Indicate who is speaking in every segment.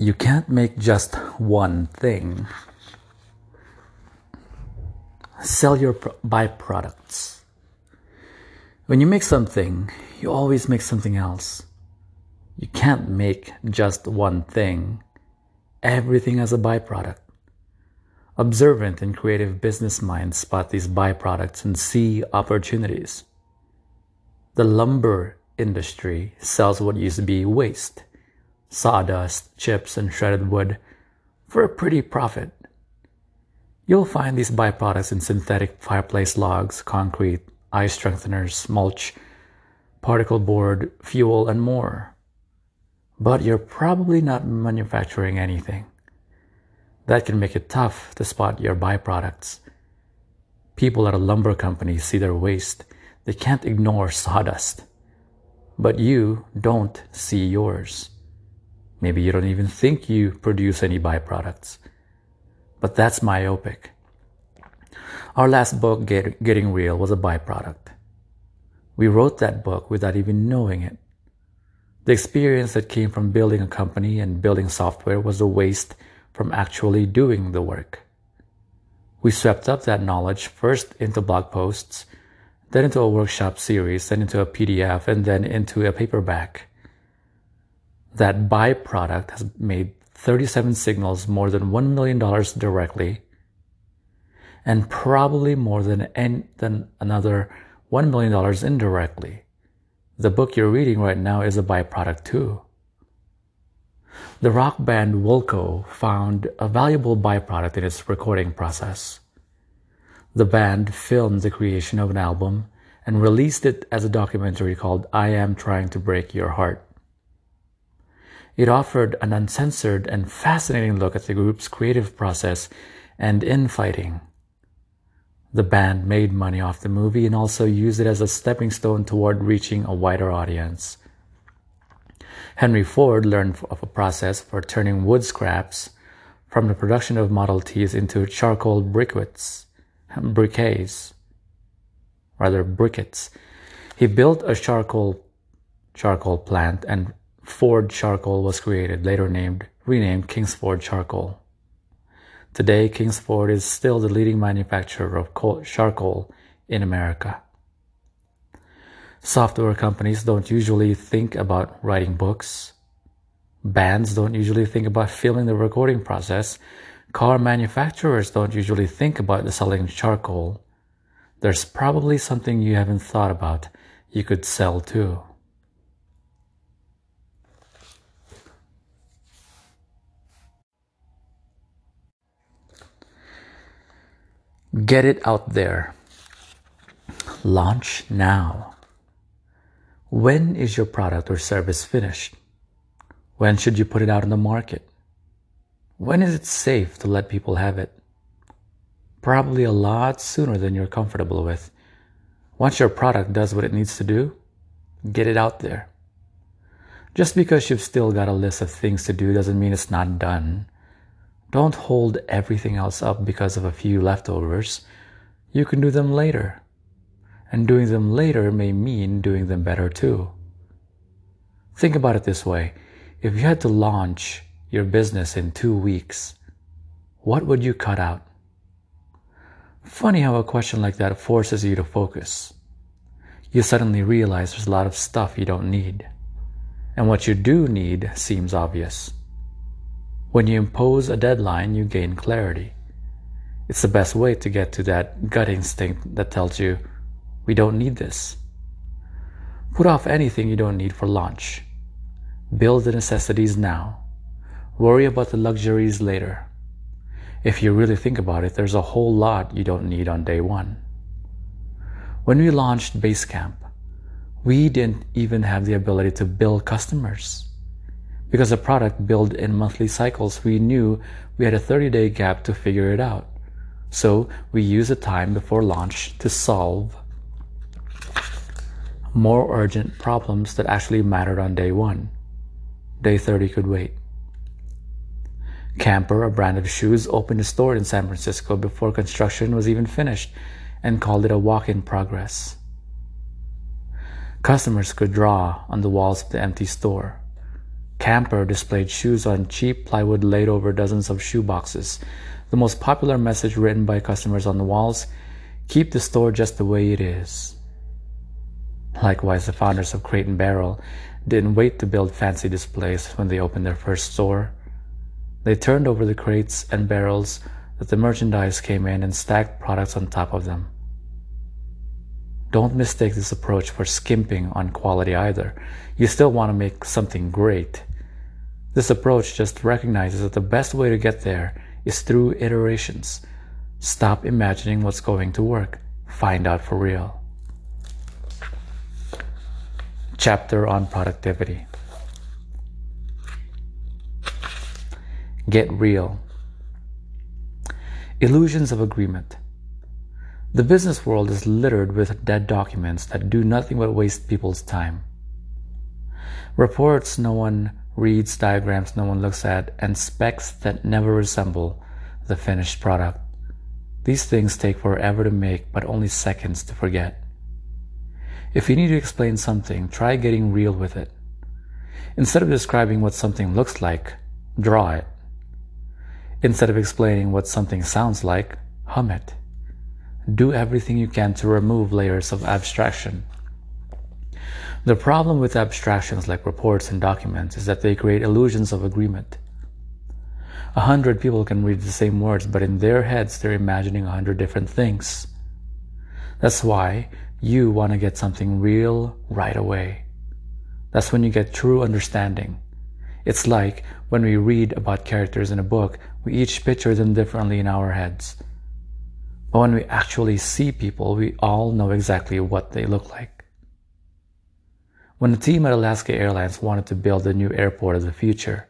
Speaker 1: You can't make just one thing. Sell your byproducts. When you make something, you always make something else. You can't make just one thing. Everything has a byproduct. Observant and creative business minds spot these byproducts and see opportunities. The lumber industry sells what used to be waste sawdust, chips, and shredded wood for a pretty profit. You'll find these byproducts in synthetic fireplace logs, concrete, ice strengtheners, mulch, particle board, fuel, and more. But you're probably not manufacturing anything. That can make it tough to spot your byproducts. People at a lumber company see their waste. They can't ignore sawdust. But you don't see yours. Maybe you don't even think you produce any byproducts. But that's myopic. Our last book, Get, Getting Real, was a byproduct. We wrote that book without even knowing it. The experience that came from building a company and building software was a waste from actually doing the work. We swept up that knowledge first into blog posts, then into a workshop series, then into a PDF, and then into a paperback. That byproduct has made 37 signals more than $1 million directly, and probably more than, n- than another $1 million indirectly. The book you're reading right now is a byproduct too. The rock band Wilco found a valuable byproduct in its recording process. The band filmed the creation of an album and released it as a documentary called I Am Trying to Break Your Heart. It offered an uncensored and fascinating look at the group's creative process and infighting. The band made money off the movie and also used it as a stepping stone toward reaching a wider audience. Henry Ford learned of a process for turning wood scraps from the production of Model Ts into charcoal briquettes, briquets, rather briquettes. He built a charcoal charcoal plant and Ford Charcoal was created, later named renamed Kingsford Charcoal. Today, Kingsford is still the leading manufacturer of charcoal in America. Software companies don't usually think about writing books. Bands don't usually think about filming the recording process. Car manufacturers don't usually think about selling charcoal. There's probably something you haven't thought about you could sell too. Get it out there. Launch now. When is your product or service finished? When should you put it out in the market? When is it safe to let people have it? Probably a lot sooner than you're comfortable with. Once your product does what it needs to do, get it out there. Just because you've still got a list of things to do doesn't mean it's not done. Don't hold everything else up because of a few leftovers. You can do them later and doing them later may mean doing them better too. Think about it this way if you had to launch your business in two weeks, what would you cut out? Funny how a question like that forces you to focus. You suddenly realize there's a lot of stuff you don't need. And what you do need seems obvious. When you impose a deadline, you gain clarity. It's the best way to get to that gut instinct that tells you, we don't need this. Put off anything you don't need for launch. Build the necessities now. Worry about the luxuries later. If you really think about it, there's a whole lot you don't need on day one. When we launched Basecamp, we didn't even have the ability to bill customers. Because the product billed in monthly cycles, we knew we had a 30 day gap to figure it out. So we used the time before launch to solve more urgent problems that actually mattered on day one. Day 30 could wait. Camper, a brand of shoes, opened a store in San Francisco before construction was even finished and called it a walk in progress. Customers could draw on the walls of the empty store. Camper displayed shoes on cheap plywood laid over dozens of shoe boxes. The most popular message written by customers on the walls keep the store just the way it is. Likewise, the founders of Crate and Barrel didn't wait to build fancy displays when they opened their first store. They turned over the crates and barrels that the merchandise came in and stacked products on top of them. Don't mistake this approach for skimping on quality either. You still want to make something great. This approach just recognizes that the best way to get there is through iterations. Stop imagining what's going to work. Find out for real. Chapter on productivity. Get real. Illusions of agreement. The business world is littered with dead documents that do nothing but waste people's time. Reports no one reads, diagrams no one looks at, and specs that never resemble the finished product. These things take forever to make, but only seconds to forget. If you need to explain something, try getting real with it. Instead of describing what something looks like, draw it. Instead of explaining what something sounds like, hum it. Do everything you can to remove layers of abstraction. The problem with abstractions like reports and documents is that they create illusions of agreement. A hundred people can read the same words, but in their heads they're imagining a hundred different things. That's why you want to get something real right away. That's when you get true understanding. It's like when we read about characters in a book, we each picture them differently in our heads. But when we actually see people, we all know exactly what they look like. When the team at Alaska Airlines wanted to build the new airport of the future,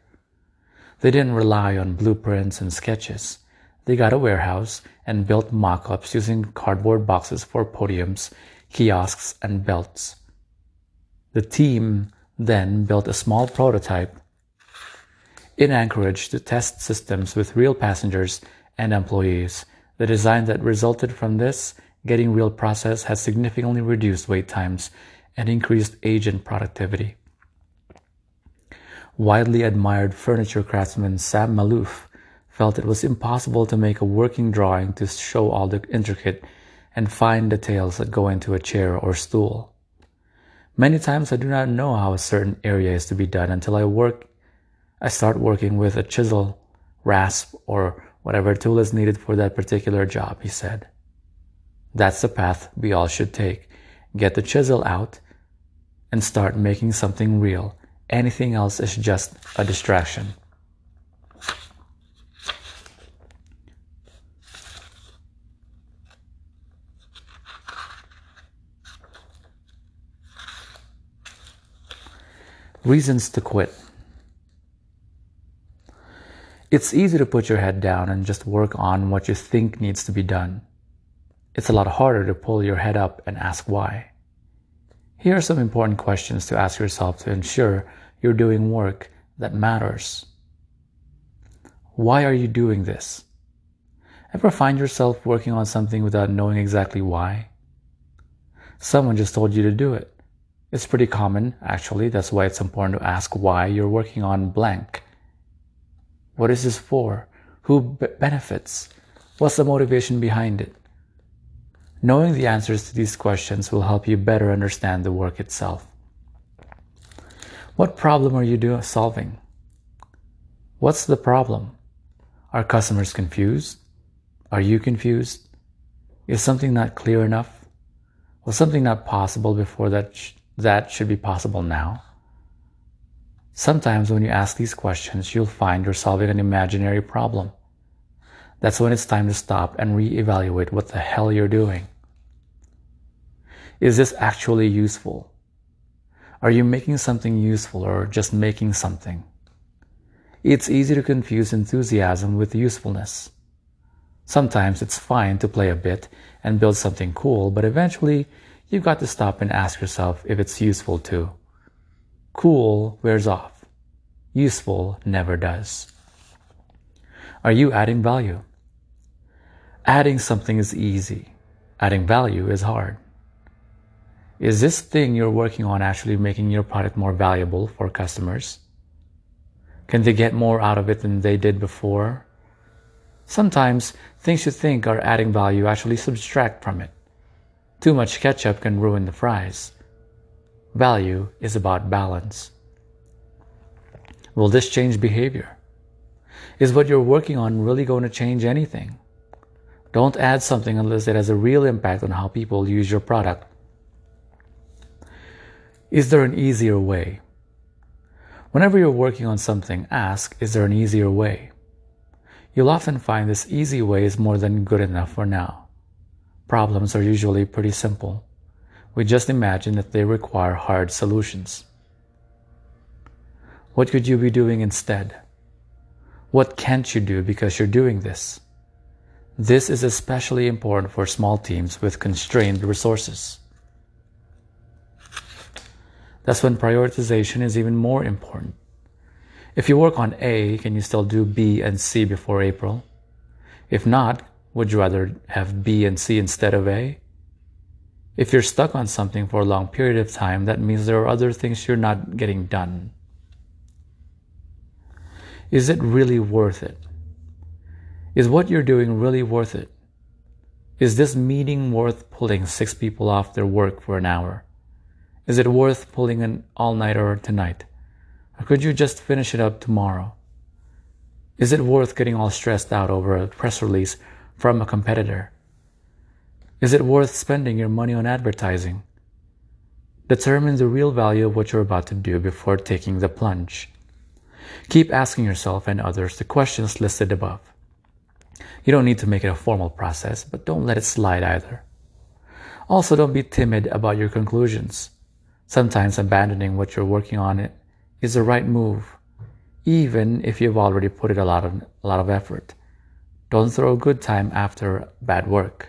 Speaker 1: they didn't rely on blueprints and sketches. They got a warehouse and built mock ups using cardboard boxes for podiums, kiosks, and belts. The team then built a small prototype in Anchorage to test systems with real passengers and employees. The design that resulted from this getting real process has significantly reduced wait times and increased agent productivity. Widely admired furniture craftsman Sam Maloof felt it was impossible to make a working drawing to show all the intricate and fine details that go into a chair or stool. Many times I do not know how a certain area is to be done until I work I start working with a chisel, rasp, or whatever tool is needed for that particular job, he said. That's the path we all should take. Get the chisel out and start making something real. Anything else is just a distraction. Reasons to quit. It's easy to put your head down and just work on what you think needs to be done. It's a lot harder to pull your head up and ask why. Here are some important questions to ask yourself to ensure you're doing work that matters. Why are you doing this? Ever find yourself working on something without knowing exactly why? Someone just told you to do it. It's pretty common, actually. That's why it's important to ask why you're working on blank. What is this for? Who benefits? What's the motivation behind it? Knowing the answers to these questions will help you better understand the work itself. What problem are you do- solving? What's the problem? Are customers confused? Are you confused? Is something not clear enough? Was something not possible before that sh- that should be possible now? Sometimes when you ask these questions, you'll find you're solving an imaginary problem. That's when it's time to stop and reevaluate what the hell you're doing. Is this actually useful? Are you making something useful or just making something? It's easy to confuse enthusiasm with usefulness. Sometimes it's fine to play a bit and build something cool, but eventually you've got to stop and ask yourself if it's useful too. Cool wears off. Useful never does. Are you adding value? Adding something is easy. Adding value is hard. Is this thing you're working on actually making your product more valuable for customers? Can they get more out of it than they did before? Sometimes things you think are adding value actually subtract from it. Too much ketchup can ruin the fries. Value is about balance. Will this change behavior? Is what you're working on really going to change anything? Don't add something unless it has a real impact on how people use your product. Is there an easier way? Whenever you're working on something, ask, is there an easier way? You'll often find this easy way is more than good enough for now. Problems are usually pretty simple. We just imagine that they require hard solutions. What could you be doing instead? What can't you do because you're doing this? This is especially important for small teams with constrained resources. That's when prioritization is even more important. If you work on A, can you still do B and C before April? If not, would you rather have B and C instead of A? If you're stuck on something for a long period of time, that means there are other things you're not getting done. Is it really worth it? Is what you're doing really worth it? Is this meeting worth pulling six people off their work for an hour? Is it worth pulling an all nighter tonight? Or could you just finish it up tomorrow? Is it worth getting all stressed out over a press release from a competitor? Is it worth spending your money on advertising? Determine the real value of what you're about to do before taking the plunge. Keep asking yourself and others the questions listed above. You don't need to make it a formal process, but don't let it slide either. Also, don't be timid about your conclusions. Sometimes abandoning what you're working on is the right move, even if you've already put in a lot of, a lot of effort. Don't throw good time after bad work.